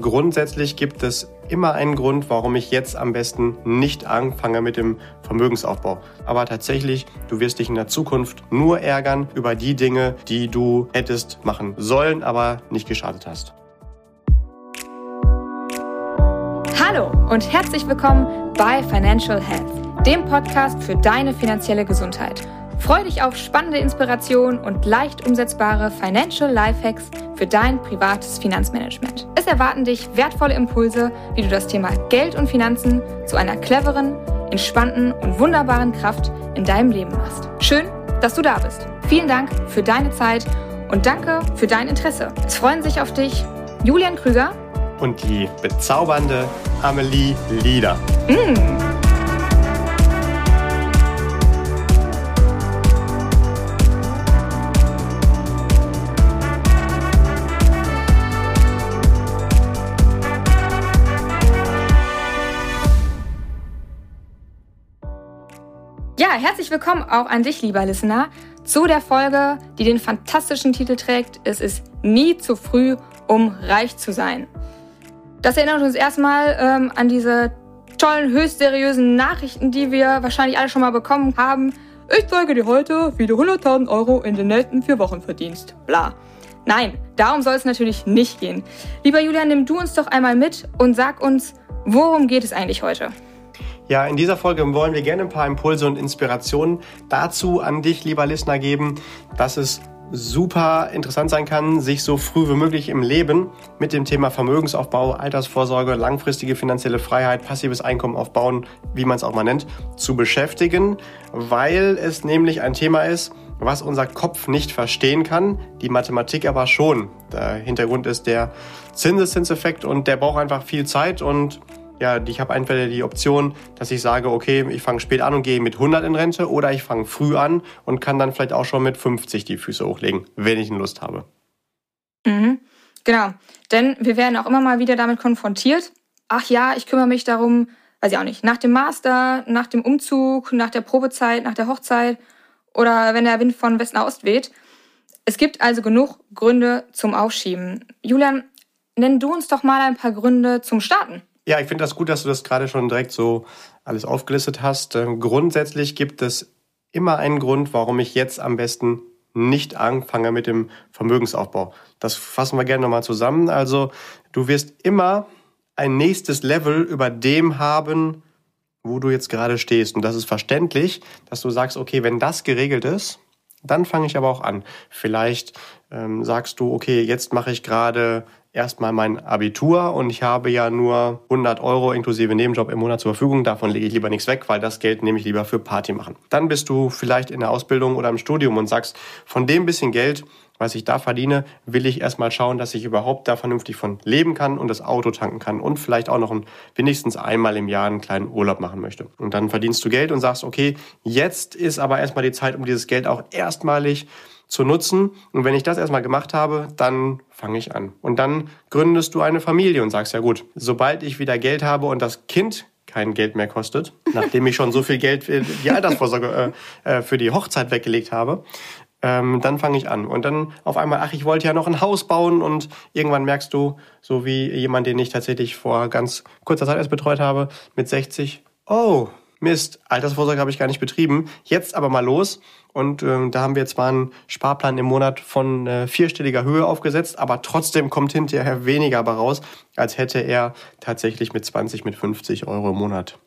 Grundsätzlich gibt es immer einen Grund, warum ich jetzt am besten nicht anfange mit dem Vermögensaufbau. Aber tatsächlich, du wirst dich in der Zukunft nur ärgern über die Dinge, die du hättest machen sollen, aber nicht geschadet hast. Hallo und herzlich willkommen bei Financial Health, dem Podcast für deine finanzielle Gesundheit. Freu dich auf spannende Inspiration und leicht umsetzbare Financial Lifehacks für dein privates Finanzmanagement. Es erwarten dich wertvolle Impulse, wie du das Thema Geld und Finanzen zu einer cleveren, entspannten und wunderbaren Kraft in deinem Leben machst. Schön, dass du da bist. Vielen Dank für deine Zeit und danke für dein Interesse. Es freuen sich auf dich Julian Krüger und die bezaubernde Amelie Lieder. Mm. Ja, herzlich willkommen auch an dich, lieber Listener, zu der Folge, die den fantastischen Titel trägt, es ist nie zu früh, um reich zu sein. Das erinnert uns erstmal ähm, an diese tollen, höchst seriösen Nachrichten, die wir wahrscheinlich alle schon mal bekommen haben. Ich zeige dir heute, wie du 100.000 Euro in den nächsten vier Wochen verdienst. Bla. Nein, darum soll es natürlich nicht gehen. Lieber Julian, nimm du uns doch einmal mit und sag uns, worum geht es eigentlich heute? Ja, in dieser Folge wollen wir gerne ein paar Impulse und Inspirationen dazu an dich, lieber Listener, geben, dass es super interessant sein kann, sich so früh wie möglich im Leben mit dem Thema Vermögensaufbau, Altersvorsorge, langfristige finanzielle Freiheit, passives Einkommen aufbauen, wie man es auch mal nennt, zu beschäftigen, weil es nämlich ein Thema ist, was unser Kopf nicht verstehen kann, die Mathematik aber schon. Der Hintergrund ist der Zinseszinseffekt und der braucht einfach viel Zeit und ja, ich habe entweder die Option, dass ich sage, okay, ich fange spät an und gehe mit 100 in Rente oder ich fange früh an und kann dann vielleicht auch schon mit 50 die Füße hochlegen, wenn ich eine Lust habe. Mhm. Genau, denn wir werden auch immer mal wieder damit konfrontiert. Ach ja, ich kümmere mich darum, weiß ich auch nicht, nach dem Master, nach dem Umzug, nach der Probezeit, nach der Hochzeit oder wenn der Wind von Westen nach Ost weht. Es gibt also genug Gründe zum Aufschieben. Julian, nenn du uns doch mal ein paar Gründe zum Starten. Ja, ich finde das gut, dass du das gerade schon direkt so alles aufgelistet hast. Ähm, grundsätzlich gibt es immer einen Grund, warum ich jetzt am besten nicht anfange mit dem Vermögensaufbau. Das fassen wir gerne nochmal zusammen. Also du wirst immer ein nächstes Level über dem haben, wo du jetzt gerade stehst. Und das ist verständlich, dass du sagst, okay, wenn das geregelt ist, dann fange ich aber auch an. Vielleicht ähm, sagst du, okay, jetzt mache ich gerade erstmal mein Abitur und ich habe ja nur 100 Euro inklusive Nebenjob im Monat zur Verfügung. Davon lege ich lieber nichts weg, weil das Geld nehme ich lieber für Party machen. Dann bist du vielleicht in der Ausbildung oder im Studium und sagst, von dem bisschen Geld, was ich da verdiene, will ich erstmal schauen, dass ich überhaupt da vernünftig von leben kann und das Auto tanken kann und vielleicht auch noch ein, wenigstens einmal im Jahr einen kleinen Urlaub machen möchte. Und dann verdienst du Geld und sagst, okay, jetzt ist aber erstmal die Zeit, um dieses Geld auch erstmalig zu nutzen. Und wenn ich das erstmal gemacht habe, dann fange ich an. Und dann gründest du eine Familie und sagst, ja gut, sobald ich wieder Geld habe und das Kind kein Geld mehr kostet, nachdem ich schon so viel Geld für die Altersvorsorge äh, äh, für die Hochzeit weggelegt habe, ähm, dann fange ich an. Und dann auf einmal, ach, ich wollte ja noch ein Haus bauen und irgendwann merkst du, so wie jemand, den ich tatsächlich vor ganz kurzer Zeit erst betreut habe, mit 60, oh, Mist, Altersvorsorge habe ich gar nicht betrieben. Jetzt aber mal los. Und äh, da haben wir zwar einen Sparplan im Monat von äh, vierstelliger Höhe aufgesetzt, aber trotzdem kommt hinterher weniger bei raus, als hätte er tatsächlich mit 20, mit 50 Euro im Monat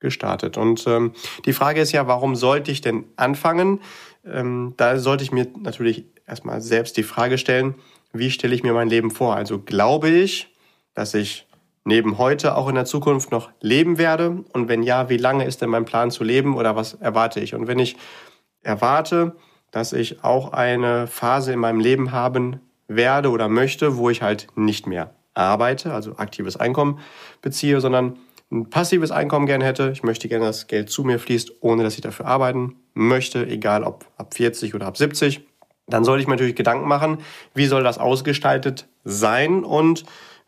gestartet. Und ähm, die Frage ist ja, warum sollte ich denn anfangen? Ähm, da sollte ich mir natürlich erstmal selbst die Frage stellen, wie stelle ich mir mein Leben vor? Also glaube ich, dass ich neben heute auch in der Zukunft noch leben werde? Und wenn ja, wie lange ist denn mein Plan zu leben oder was erwarte ich? Und wenn ich erwarte, dass ich auch eine Phase in meinem Leben haben werde oder möchte, wo ich halt nicht mehr arbeite, also aktives Einkommen beziehe, sondern ein passives Einkommen gerne hätte. Ich möchte gerne, dass Geld zu mir fließt, ohne dass ich dafür arbeiten möchte, egal ob ab 40 oder ab 70. Dann sollte ich mir natürlich Gedanken machen, wie soll das ausgestaltet sein und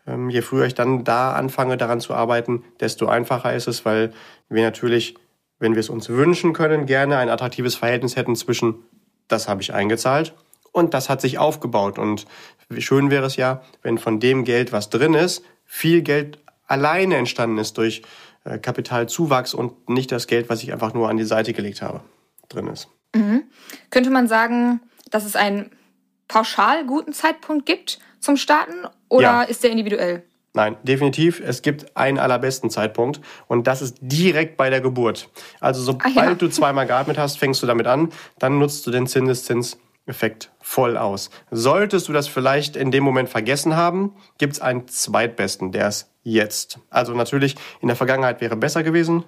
ähm, je früher ich dann da anfange, daran zu arbeiten, desto einfacher ist es, weil wir natürlich, wenn wir es uns wünschen können, gerne ein attraktives Verhältnis hätten zwischen, das habe ich eingezahlt und das hat sich aufgebaut. Und schön wäre es ja, wenn von dem Geld, was drin ist, viel Geld alleine entstanden ist durch äh, Kapitalzuwachs und nicht das Geld, was ich einfach nur an die Seite gelegt habe, drin ist. Mhm. Könnte man sagen, dass es einen pauschal guten Zeitpunkt gibt zum Starten oder ja. ist der individuell? Nein, definitiv. Es gibt einen allerbesten Zeitpunkt und das ist direkt bei der Geburt. Also sobald ah, ja. du zweimal geatmet hast, fängst du damit an, dann nutzt du den Zinseszinseffekt voll aus. Solltest du das vielleicht in dem Moment vergessen haben, gibt es einen zweitbesten, der ist jetzt. Also natürlich, in der Vergangenheit wäre besser gewesen,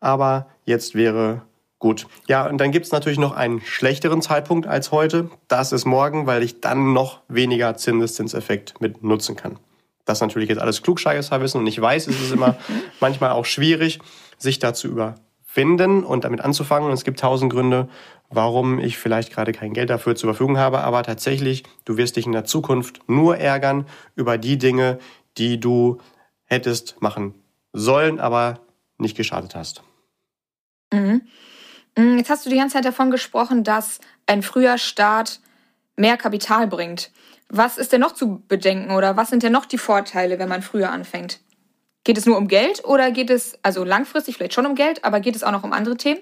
aber jetzt wäre gut. Ja, und dann gibt es natürlich noch einen schlechteren Zeitpunkt als heute. Das ist morgen, weil ich dann noch weniger Zinseszinseffekt mit nutzen kann. Das ist natürlich jetzt alles Klugscheißerwissen und ich weiß, es ist immer manchmal auch schwierig, sich da zu überwinden und damit anzufangen. Und es gibt tausend Gründe, warum ich vielleicht gerade kein Geld dafür zur Verfügung habe. Aber tatsächlich, du wirst dich in der Zukunft nur ärgern über die Dinge, die du hättest machen sollen, aber nicht geschadet hast. Mhm. Mhm. Jetzt hast du die ganze Zeit davon gesprochen, dass ein früher Start mehr Kapital bringt. Was ist denn noch zu bedenken oder was sind denn noch die Vorteile, wenn man früher anfängt? Geht es nur um Geld oder geht es, also langfristig vielleicht schon um Geld, aber geht es auch noch um andere Themen?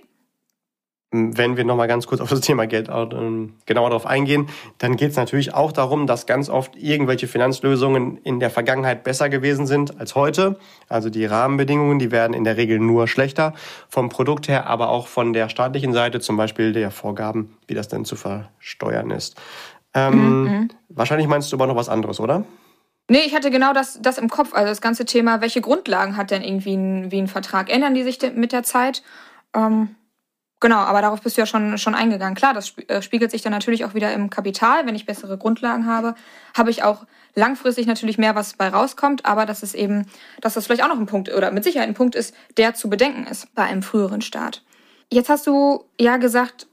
Wenn wir nochmal ganz kurz auf das Thema Geld ähm, genauer darauf eingehen, dann geht es natürlich auch darum, dass ganz oft irgendwelche Finanzlösungen in der Vergangenheit besser gewesen sind als heute. Also die Rahmenbedingungen, die werden in der Regel nur schlechter vom Produkt her, aber auch von der staatlichen Seite, zum Beispiel der Vorgaben, wie das denn zu versteuern ist. Ähm, mhm. Wahrscheinlich meinst du aber noch was anderes, oder? Nee, ich hatte genau das, das im Kopf. Also das ganze Thema, welche Grundlagen hat denn irgendwie ein, wie ein Vertrag? Ändern die sich mit der Zeit? Ähm, Genau, aber darauf bist du ja schon, schon eingegangen. Klar, das äh, spiegelt sich dann natürlich auch wieder im Kapital. Wenn ich bessere Grundlagen habe, habe ich auch langfristig natürlich mehr, was bei rauskommt. Aber das ist eben, dass das vielleicht auch noch ein Punkt oder mit Sicherheit ein Punkt ist, der zu bedenken ist bei einem früheren Start. Jetzt hast du ja gesagt,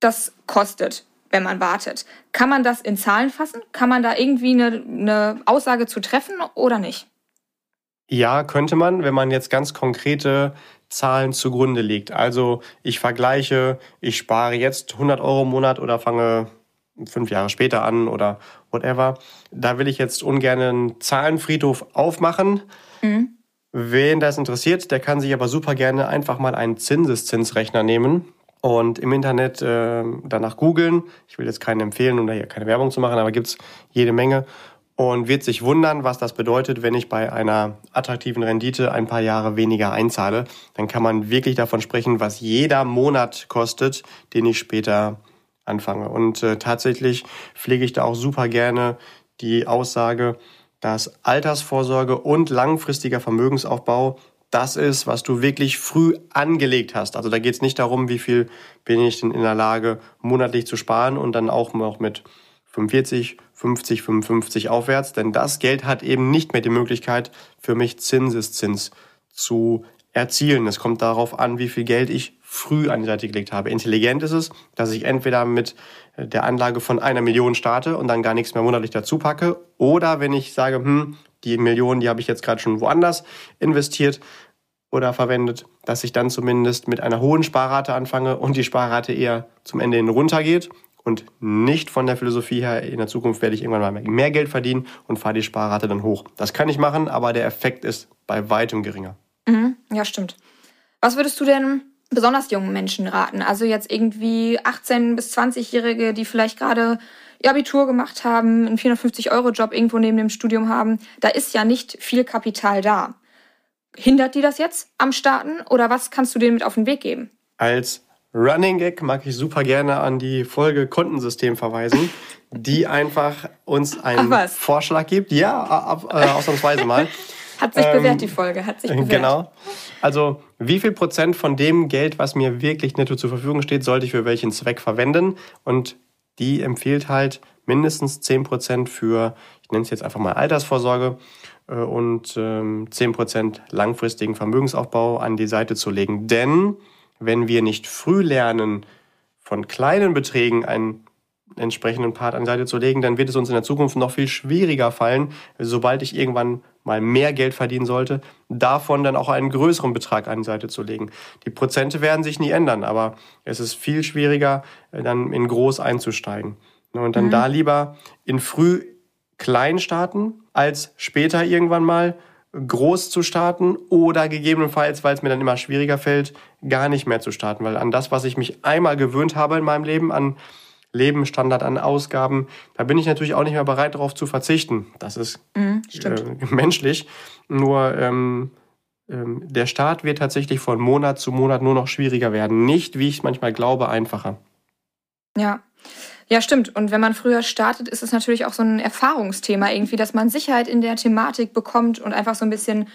das kostet, wenn man wartet. Kann man das in Zahlen fassen? Kann man da irgendwie eine, eine Aussage zu treffen oder nicht? Ja, könnte man, wenn man jetzt ganz konkrete Zahlen zugrunde legt. Also ich vergleiche, ich spare jetzt 100 Euro im Monat oder fange fünf Jahre später an oder whatever. Da will ich jetzt ungern einen Zahlenfriedhof aufmachen. Mhm. Wen das interessiert, der kann sich aber super gerne einfach mal einen Zinseszinsrechner nehmen und im Internet äh, danach googeln. Ich will jetzt keinen empfehlen, um da hier keine Werbung zu machen, aber gibt's jede Menge und wird sich wundern, was das bedeutet, wenn ich bei einer attraktiven Rendite ein paar Jahre weniger einzahle. Dann kann man wirklich davon sprechen, was jeder Monat kostet, den ich später anfange. Und äh, tatsächlich pflege ich da auch super gerne die Aussage, dass Altersvorsorge und langfristiger Vermögensaufbau das ist, was du wirklich früh angelegt hast. Also da geht es nicht darum, wie viel bin ich denn in der Lage, monatlich zu sparen und dann auch noch mit 45, 50, 55 aufwärts, denn das Geld hat eben nicht mehr die Möglichkeit, für mich Zinseszins zu erzielen. Es kommt darauf an, wie viel Geld ich früh an die Seite gelegt habe. Intelligent ist es, dass ich entweder mit der Anlage von einer Million starte und dann gar nichts mehr monatlich dazu packe, oder wenn ich sage, hm, die Million, die habe ich jetzt gerade schon woanders investiert oder verwendet, dass ich dann zumindest mit einer hohen Sparrate anfange und die Sparrate eher zum Ende hin runtergeht und nicht von der Philosophie her, in der Zukunft werde ich irgendwann mal mehr Geld verdienen und fahre die Sparrate dann hoch. Das kann ich machen, aber der Effekt ist bei weitem geringer. Mhm, ja, stimmt. Was würdest du denn besonders jungen Menschen raten? Also jetzt irgendwie 18- bis 20-Jährige, die vielleicht gerade ihr Abitur gemacht haben, einen 450-Euro-Job irgendwo neben dem Studium haben. Da ist ja nicht viel Kapital da. Hindert die das jetzt am Starten oder was kannst du denen mit auf den Weg geben? Als Running Gag mag ich super gerne an die Folge Kontensystem verweisen, die einfach uns einen Vorschlag gibt. Ja, ab, äh, ausnahmsweise mal. Hat sich bewährt, ähm, die Folge, hat sich bewährt. Genau. Also, wie viel Prozent von dem Geld, was mir wirklich netto zur Verfügung steht, sollte ich für welchen Zweck verwenden? Und die empfiehlt halt mindestens 10 Prozent für, ich nenne es jetzt einfach mal Altersvorsorge äh, und ähm, 10 Prozent langfristigen Vermögensaufbau an die Seite zu legen. Denn wenn wir nicht früh lernen, von kleinen Beträgen einen entsprechenden Part an die Seite zu legen, dann wird es uns in der Zukunft noch viel schwieriger fallen, sobald ich irgendwann mal mehr Geld verdienen sollte, davon dann auch einen größeren Betrag an die Seite zu legen. Die Prozente werden sich nie ändern, aber es ist viel schwieriger, dann in groß einzusteigen. Und dann mhm. da lieber in früh klein starten, als später irgendwann mal groß zu starten oder gegebenenfalls, weil es mir dann immer schwieriger fällt, gar nicht mehr zu starten. Weil an das, was ich mich einmal gewöhnt habe in meinem Leben, an Lebensstandard, an Ausgaben, da bin ich natürlich auch nicht mehr bereit, darauf zu verzichten. Das ist mhm, äh, menschlich. Nur ähm, ähm, der Start wird tatsächlich von Monat zu Monat nur noch schwieriger werden. Nicht, wie ich manchmal glaube, einfacher. Ja. Ja, stimmt. Und wenn man früher startet, ist es natürlich auch so ein Erfahrungsthema irgendwie, dass man Sicherheit in der Thematik bekommt und einfach so ein bisschen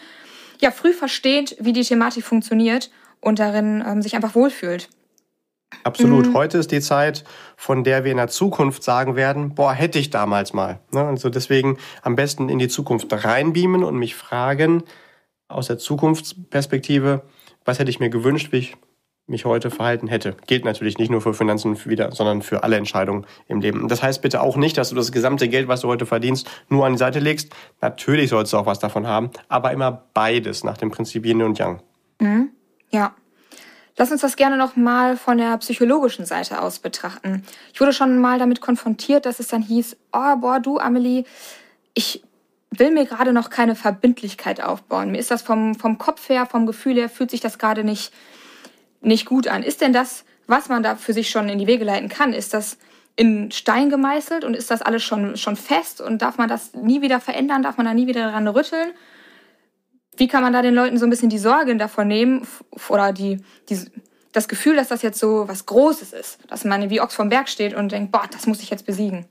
ja, früh versteht, wie die Thematik funktioniert und darin ähm, sich einfach wohlfühlt. Absolut. Mhm. Heute ist die Zeit, von der wir in der Zukunft sagen werden, boah, hätte ich damals mal. Ne? Also deswegen am besten in die Zukunft reinbeamen und mich fragen aus der Zukunftsperspektive, was hätte ich mir gewünscht, wie ich mich heute verhalten hätte. Gilt natürlich nicht nur für Finanzen wieder, sondern für alle Entscheidungen im Leben. Das heißt bitte auch nicht, dass du das gesamte Geld, was du heute verdienst, nur an die Seite legst. Natürlich sollst du auch was davon haben, aber immer beides nach dem Prinzip Yin und Yang. Mhm. Ja. Lass uns das gerne noch mal von der psychologischen Seite aus betrachten. Ich wurde schon mal damit konfrontiert, dass es dann hieß, oh, boah, du, Amelie, ich will mir gerade noch keine Verbindlichkeit aufbauen. Mir ist das vom, vom Kopf her, vom Gefühl her, fühlt sich das gerade nicht, nicht gut an. Ist denn das, was man da für sich schon in die Wege leiten kann, ist das in Stein gemeißelt und ist das alles schon, schon fest und darf man das nie wieder verändern, darf man da nie wieder daran rütteln? wie kann man da den Leuten so ein bisschen die Sorge davor nehmen oder die, die, das Gefühl, dass das jetzt so was Großes ist, dass man wie Ochs vom Berg steht und denkt, boah, das muss ich jetzt besiegen.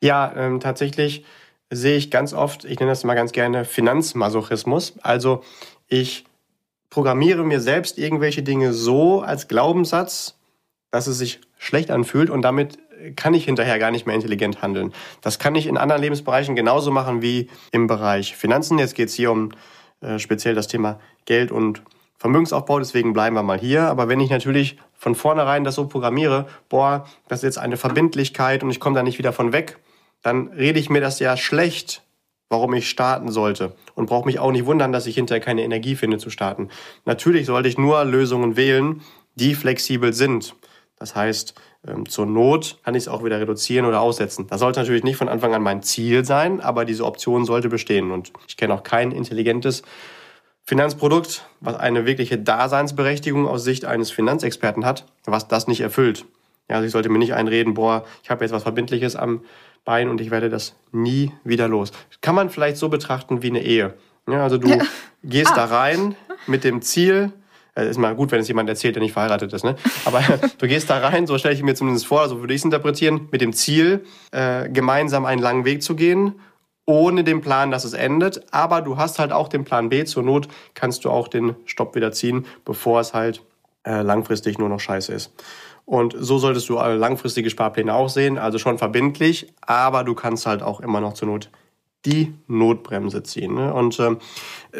Ja, ähm, tatsächlich sehe ich ganz oft, ich nenne das mal ganz gerne Finanzmasochismus. Also ich programmiere mir selbst irgendwelche Dinge so als Glaubenssatz, dass es sich schlecht anfühlt und damit kann ich hinterher gar nicht mehr intelligent handeln. Das kann ich in anderen Lebensbereichen genauso machen wie im Bereich Finanzen. Jetzt geht es hier um äh, speziell das Thema Geld und Vermögensaufbau, deswegen bleiben wir mal hier. Aber wenn ich natürlich von vornherein das so programmiere, boah, das ist jetzt eine Verbindlichkeit und ich komme da nicht wieder von weg, dann rede ich mir das ja schlecht, warum ich starten sollte. Und brauche mich auch nicht wundern, dass ich hinterher keine Energie finde zu starten. Natürlich sollte ich nur Lösungen wählen, die flexibel sind. Das heißt, ähm, zur Not kann ich es auch wieder reduzieren oder aussetzen. Das sollte natürlich nicht von Anfang an mein Ziel sein, aber diese Option sollte bestehen. Und ich kenne auch kein intelligentes Finanzprodukt, was eine wirkliche Daseinsberechtigung aus Sicht eines Finanzexperten hat, was das nicht erfüllt. Ja, also ich sollte mir nicht einreden, boah, ich habe jetzt was Verbindliches am Bein und ich werde das nie wieder los. Kann man vielleicht so betrachten wie eine Ehe. Ja, also du ja. gehst ah. da rein mit dem Ziel, äh, ist mal gut, wenn es jemand erzählt, der nicht verheiratet ist. Ne? Aber du gehst da rein, so stelle ich mir zumindest vor, so würde ich es interpretieren, mit dem Ziel, äh, gemeinsam einen langen Weg zu gehen, ohne den Plan, dass es endet. Aber du hast halt auch den Plan B. Zur Not kannst du auch den Stopp wieder ziehen, bevor es halt äh, langfristig nur noch scheiße ist. Und so solltest du langfristige Sparpläne auch sehen, also schon verbindlich, aber du kannst halt auch immer noch zur Not die Notbremse ziehen. Ne? Und ähm,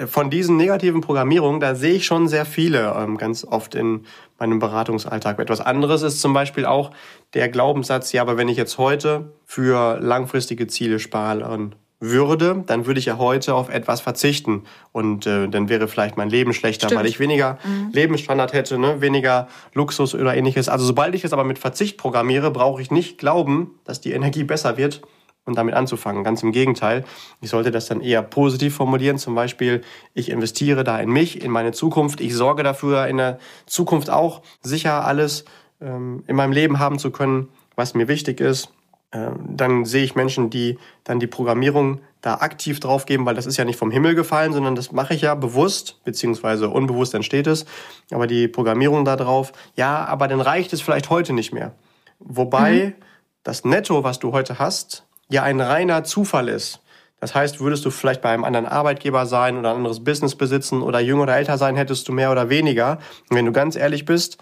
von diesen negativen Programmierungen, da sehe ich schon sehr viele ähm, ganz oft in meinem Beratungsalltag. Etwas anderes ist zum Beispiel auch der Glaubenssatz, ja, aber wenn ich jetzt heute für langfristige Ziele sparen würde, dann würde ich ja heute auf etwas verzichten und äh, dann wäre vielleicht mein Leben schlechter, Stimmt. weil ich weniger mhm. Lebensstandard hätte, ne? weniger Luxus oder ähnliches. Also sobald ich es aber mit Verzicht programmiere, brauche ich nicht glauben, dass die Energie besser wird, und damit anzufangen. Ganz im Gegenteil. Ich sollte das dann eher positiv formulieren. Zum Beispiel, ich investiere da in mich, in meine Zukunft. Ich sorge dafür, in der Zukunft auch sicher alles ähm, in meinem Leben haben zu können, was mir wichtig ist. Ähm, dann sehe ich Menschen, die dann die Programmierung da aktiv draufgeben, weil das ist ja nicht vom Himmel gefallen, sondern das mache ich ja bewusst, beziehungsweise unbewusst entsteht es. Aber die Programmierung da drauf, ja, aber dann reicht es vielleicht heute nicht mehr. Wobei mhm. das Netto, was du heute hast, ja ein reiner Zufall ist. Das heißt, würdest du vielleicht bei einem anderen Arbeitgeber sein oder ein anderes Business besitzen oder jünger oder älter sein, hättest du mehr oder weniger. Und wenn du ganz ehrlich bist,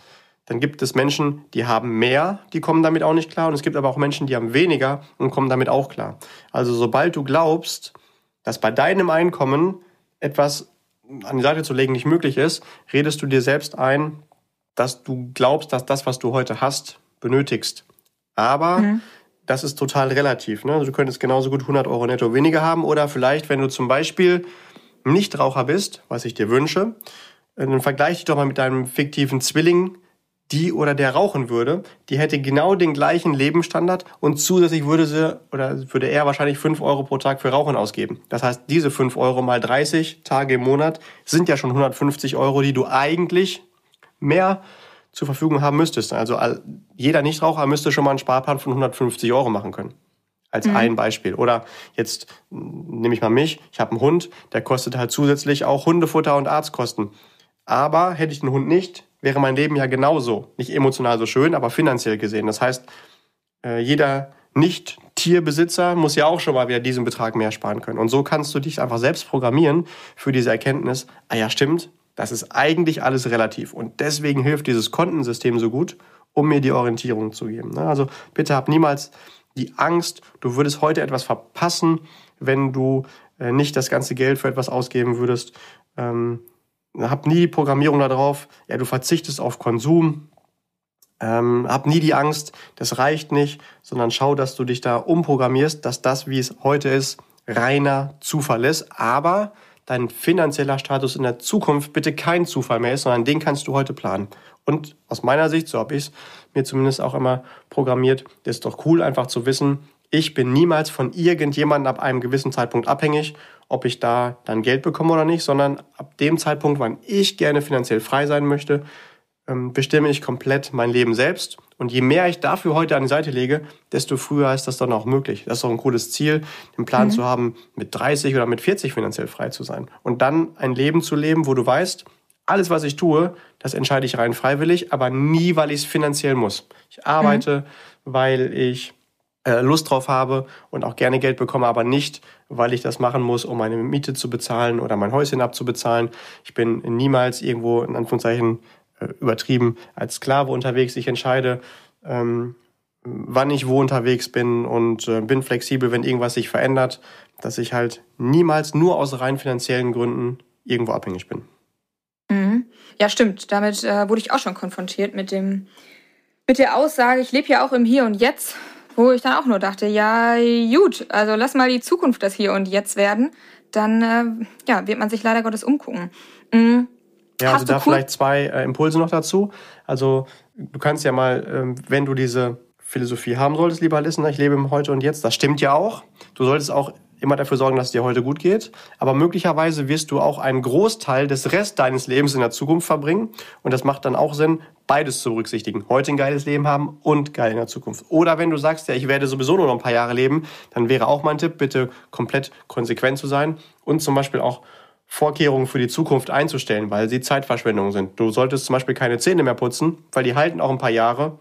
dann gibt es Menschen, die haben mehr, die kommen damit auch nicht klar. Und es gibt aber auch Menschen, die haben weniger und kommen damit auch klar. Also sobald du glaubst, dass bei deinem Einkommen etwas an die Seite zu legen nicht möglich ist, redest du dir selbst ein, dass du glaubst, dass das, was du heute hast, benötigst. Aber mhm das ist total relativ. Ne? Also du könntest genauso gut 100 Euro netto weniger haben oder vielleicht, wenn du zum Beispiel Nichtraucher bist, was ich dir wünsche, äh, dann vergleich dich doch mal mit deinem fiktiven Zwilling, die oder der rauchen würde, die hätte genau den gleichen Lebensstandard und zusätzlich würde sie oder würde er wahrscheinlich 5 Euro pro Tag für Rauchen ausgeben. Das heißt, diese 5 Euro mal 30 Tage im Monat sind ja schon 150 Euro, die du eigentlich mehr zur Verfügung haben müsstest. Also jeder Nichtraucher müsste schon mal einen Sparplan von 150 Euro machen können. Als mhm. ein Beispiel. Oder jetzt nehme ich mal mich, ich habe einen Hund, der kostet halt zusätzlich auch Hundefutter und Arztkosten. Aber hätte ich den Hund nicht, wäre mein Leben ja genauso. Nicht emotional so schön, aber finanziell gesehen. Das heißt, äh, jeder Nicht-Tierbesitzer muss ja auch schon mal wieder diesen Betrag mehr sparen können. Und so kannst du dich einfach selbst programmieren für diese Erkenntnis, ah ja, stimmt, das ist eigentlich alles relativ. Und deswegen hilft dieses Kontensystem so gut, um mir die Orientierung zu geben. Ne? Also bitte hab niemals die Angst, du würdest heute etwas verpassen, wenn du äh, nicht das ganze Geld für etwas ausgeben würdest. Hab nie die Programmierung darauf, ja, du verzichtest auf Konsum. Ähm, hab nie die Angst, das reicht nicht, sondern schau, dass du dich da umprogrammierst, dass das, wie es heute ist, reiner Zufall ist. Aber dein finanzieller Status in der Zukunft bitte kein Zufall mehr ist, sondern den kannst du heute planen. Und aus meiner Sicht, so habe ich es mir zumindest auch immer programmiert, ist doch cool, einfach zu wissen, ich bin niemals von irgendjemandem ab einem gewissen Zeitpunkt abhängig, ob ich da dann Geld bekomme oder nicht, sondern ab dem Zeitpunkt, wann ich gerne finanziell frei sein möchte, ähm, bestimme ich komplett mein Leben selbst. Und je mehr ich dafür heute an die Seite lege, desto früher ist das dann auch möglich. Das ist doch ein cooles Ziel, den Plan mhm. zu haben, mit 30 oder mit 40 finanziell frei zu sein. Und dann ein Leben zu leben, wo du weißt, alles, was ich tue, das entscheide ich rein freiwillig, aber nie, weil ich es finanziell muss. Ich arbeite, mhm. weil ich Lust drauf habe und auch gerne Geld bekomme, aber nicht, weil ich das machen muss, um meine Miete zu bezahlen oder mein Häuschen abzubezahlen. Ich bin niemals irgendwo in Anführungszeichen äh, übertrieben als Sklave unterwegs. Ich entscheide, ähm, wann ich wo unterwegs bin und äh, bin flexibel, wenn irgendwas sich verändert, dass ich halt niemals nur aus rein finanziellen Gründen irgendwo abhängig bin. Mhm. Ja, stimmt. Damit äh, wurde ich auch schon konfrontiert mit dem mit der Aussage, ich lebe ja auch im Hier und Jetzt, wo ich dann auch nur dachte, ja, gut, also lass mal die Zukunft das Hier und Jetzt werden, dann äh, ja, wird man sich leider Gottes umgucken. Mhm. Ja, Hast also da vielleicht zwei äh, Impulse noch dazu. Also du kannst ja mal, ähm, wenn du diese Philosophie haben solltest, lieber Listener, ich lebe im Heute und Jetzt, das stimmt ja auch. Du solltest auch immer dafür sorgen, dass es dir heute gut geht. Aber möglicherweise wirst du auch einen Großteil des Rest deines Lebens in der Zukunft verbringen. Und das macht dann auch Sinn, beides zu berücksichtigen. Heute ein geiles Leben haben und geil in der Zukunft. Oder wenn du sagst, ja, ich werde sowieso nur noch ein paar Jahre leben, dann wäre auch mein Tipp, bitte komplett konsequent zu sein und zum Beispiel auch Vorkehrungen für die Zukunft einzustellen, weil sie Zeitverschwendung sind. Du solltest zum Beispiel keine Zähne mehr putzen, weil die halten auch ein paar Jahre,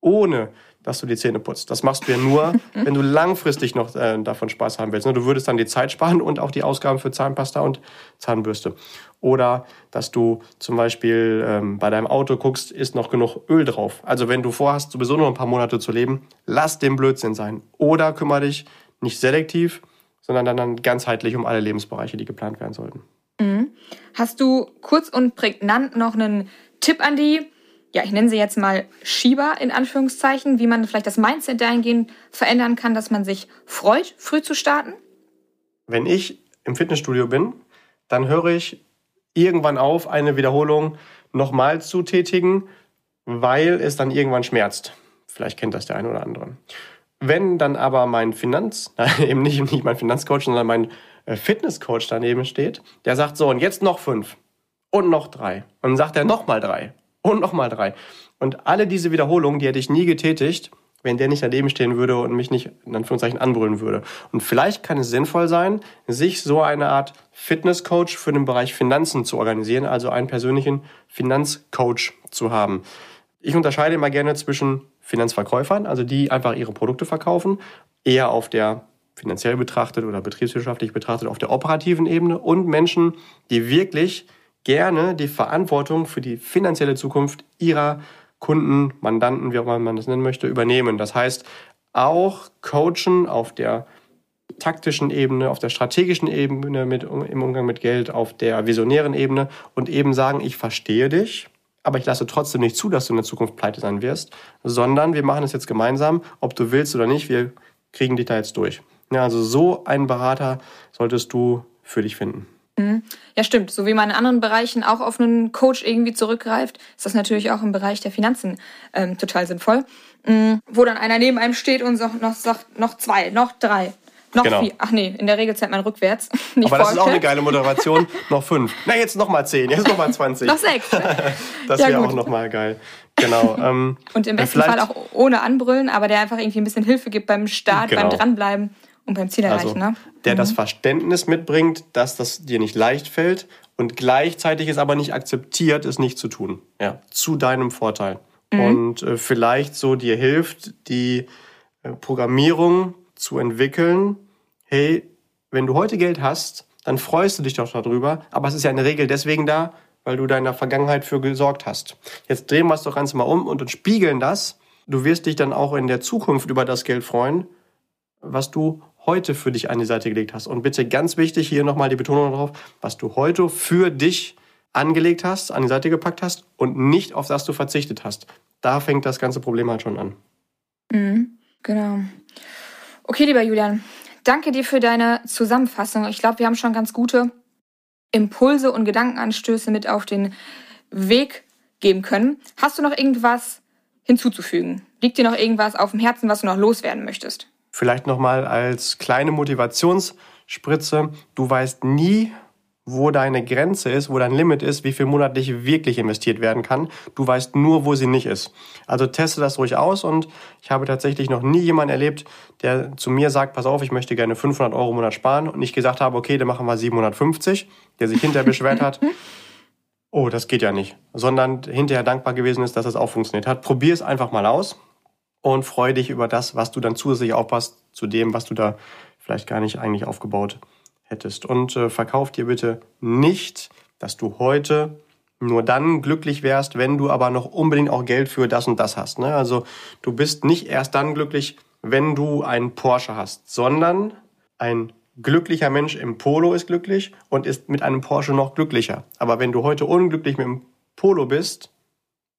ohne dass du die Zähne putzt. Das machst du ja nur, wenn du langfristig noch äh, davon Spaß haben willst. Ne? Du würdest dann die Zeit sparen und auch die Ausgaben für Zahnpasta und Zahnbürste. Oder dass du zum Beispiel ähm, bei deinem Auto guckst, ist noch genug Öl drauf. Also wenn du vorhast, sowieso noch ein paar Monate zu leben, lass den Blödsinn sein. Oder kümmere dich nicht selektiv, sondern dann, dann ganzheitlich um alle Lebensbereiche, die geplant werden sollten. Mhm. Hast du kurz und prägnant noch einen Tipp an die, ja, ich nenne sie jetzt mal Schieber in Anführungszeichen, wie man vielleicht das Mindset dahingehend verändern kann, dass man sich freut, früh zu starten? Wenn ich im Fitnessstudio bin, dann höre ich irgendwann auf, eine Wiederholung nochmal zu tätigen, weil es dann irgendwann schmerzt. Vielleicht kennt das der eine oder andere. Wenn dann aber mein Finanz, nein, eben nicht, nicht mein Finanzcoach, sondern mein äh, Fitnesscoach daneben steht, der sagt so, und jetzt noch fünf und noch drei. Und dann sagt er nochmal drei und nochmal drei. Und alle diese Wiederholungen, die hätte ich nie getätigt, wenn der nicht daneben stehen würde und mich nicht in Anführungszeichen anbrüllen würde. Und vielleicht kann es sinnvoll sein, sich so eine Art Fitnesscoach für den Bereich Finanzen zu organisieren, also einen persönlichen Finanzcoach zu haben. Ich unterscheide immer gerne zwischen Finanzverkäufern, also die einfach ihre Produkte verkaufen, eher auf der finanziell betrachtet oder betriebswirtschaftlich betrachtet auf der operativen Ebene und Menschen, die wirklich gerne die Verantwortung für die finanzielle Zukunft ihrer Kunden, Mandanten, wie auch immer man das nennen möchte, übernehmen. Das heißt, auch coachen auf der taktischen Ebene, auf der strategischen Ebene mit, im Umgang mit Geld, auf der visionären Ebene und eben sagen, ich verstehe dich, aber ich lasse trotzdem nicht zu, dass du in der Zukunft pleite sein wirst, sondern wir machen es jetzt gemeinsam, ob du willst oder nicht, wir kriegen dich da jetzt durch. Ja, also so einen Berater solltest du für dich finden. Mhm. Ja, stimmt. So wie man in anderen Bereichen auch auf einen Coach irgendwie zurückgreift, ist das natürlich auch im Bereich der Finanzen ähm, total sinnvoll. Mhm. Wo dann einer neben einem steht und sagt, noch, sagt, noch zwei, noch drei, noch genau. vier. Ach nee, in der Regel zählt man rückwärts. Nicht Aber das ist auch eine geile Moderation. noch fünf. Na, jetzt noch mal zehn, jetzt noch mal zwanzig. noch sechs. das wäre ja, auch noch mal geil. Genau. Ähm, und im besten Fall auch ohne Anbrüllen, aber der einfach irgendwie ein bisschen Hilfe gibt beim Start, genau. beim Dranbleiben und beim Ziel erreichen. Also, ne? Der mhm. das Verständnis mitbringt, dass das dir nicht leicht fällt und gleichzeitig es aber nicht akzeptiert, es nicht zu tun. Ja, zu deinem Vorteil. Mhm. Und äh, vielleicht so dir hilft, die äh, Programmierung zu entwickeln, hey, wenn du heute Geld hast, dann freust du dich doch darüber, aber es ist ja in der Regel deswegen da, weil du da in der Vergangenheit für gesorgt hast. Jetzt drehen wir es doch ganz mal um und spiegeln das. Du wirst dich dann auch in der Zukunft über das Geld freuen, was du heute für dich an die Seite gelegt hast. Und bitte ganz wichtig, hier nochmal die Betonung darauf, was du heute für dich angelegt hast, an die Seite gepackt hast und nicht auf das du verzichtet hast. Da fängt das ganze Problem halt schon an. Mhm, genau. Okay, lieber Julian, danke dir für deine Zusammenfassung. Ich glaube, wir haben schon ganz gute Impulse und Gedankenanstöße mit auf den Weg geben können. Hast du noch irgendwas hinzuzufügen? Liegt dir noch irgendwas auf dem Herzen, was du noch loswerden möchtest? Vielleicht nochmal als kleine Motivationsspritze. Du weißt nie, wo deine Grenze ist, wo dein Limit ist, wie viel monatlich wirklich investiert werden kann. Du weißt nur, wo sie nicht ist. Also teste das ruhig aus und ich habe tatsächlich noch nie jemanden erlebt, der zu mir sagt, pass auf, ich möchte gerne 500 Euro im Monat sparen und ich gesagt habe, okay, dann machen wir 750, der sich hinterher beschwert hat. Oh, das geht ja nicht. Sondern hinterher dankbar gewesen ist, dass es auch funktioniert hat. Probier es einfach mal aus und freue dich über das, was du dann zusätzlich aufpasst zu dem, was du da vielleicht gar nicht eigentlich aufgebaut hättest. Und äh, verkauf dir bitte nicht, dass du heute nur dann glücklich wärst, wenn du aber noch unbedingt auch Geld für das und das hast. Ne? Also du bist nicht erst dann glücklich, wenn du einen Porsche hast, sondern ein glücklicher Mensch im Polo ist glücklich und ist mit einem Porsche noch glücklicher. Aber wenn du heute unglücklich mit dem Polo bist,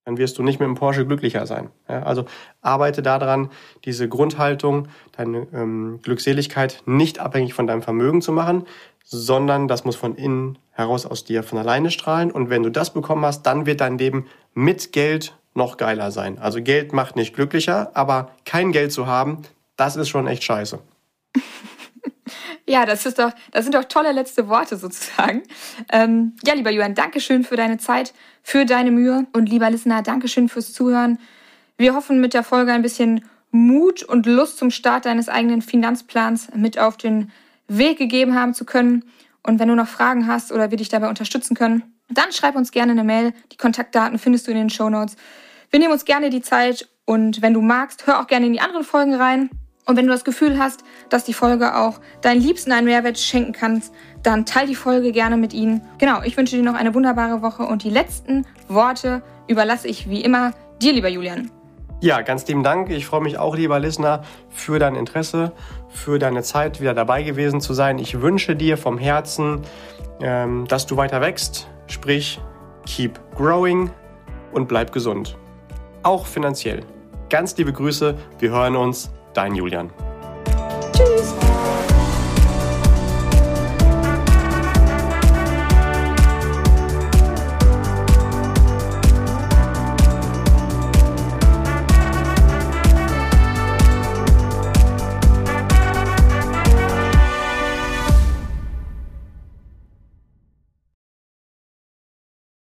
dann wirst du nicht mit dem Porsche glücklicher sein. Ja, also arbeite daran, diese Grundhaltung, deine ähm, Glückseligkeit nicht abhängig von deinem Vermögen zu machen, sondern das muss von innen heraus aus dir von alleine strahlen. Und wenn du das bekommen hast, dann wird dein Leben mit Geld noch geiler sein. Also Geld macht nicht glücklicher, aber kein Geld zu haben, das ist schon echt scheiße. Ja, das ist doch, das sind doch tolle letzte Worte sozusagen. Ähm, ja, lieber Johann, Dankeschön für deine Zeit, für deine Mühe und lieber Listener, Dankeschön fürs Zuhören. Wir hoffen mit der Folge ein bisschen Mut und Lust zum Start deines eigenen Finanzplans mit auf den Weg gegeben haben zu können. Und wenn du noch Fragen hast oder wir dich dabei unterstützen können, dann schreib uns gerne eine Mail. Die Kontaktdaten findest du in den Show Notes. Wir nehmen uns gerne die Zeit und wenn du magst, hör auch gerne in die anderen Folgen rein. Und wenn du das Gefühl hast, dass die Folge auch deinen Liebsten einen Mehrwert schenken kannst, dann teil die Folge gerne mit ihnen. Genau, ich wünsche dir noch eine wunderbare Woche und die letzten Worte überlasse ich wie immer dir, lieber Julian. Ja, ganz lieben Dank. Ich freue mich auch, lieber Listener, für dein Interesse, für deine Zeit, wieder dabei gewesen zu sein. Ich wünsche dir vom Herzen, ähm, dass du weiter wächst, sprich, keep growing und bleib gesund. Auch finanziell. Ganz liebe Grüße, wir hören uns Dein Julian. Tschüss.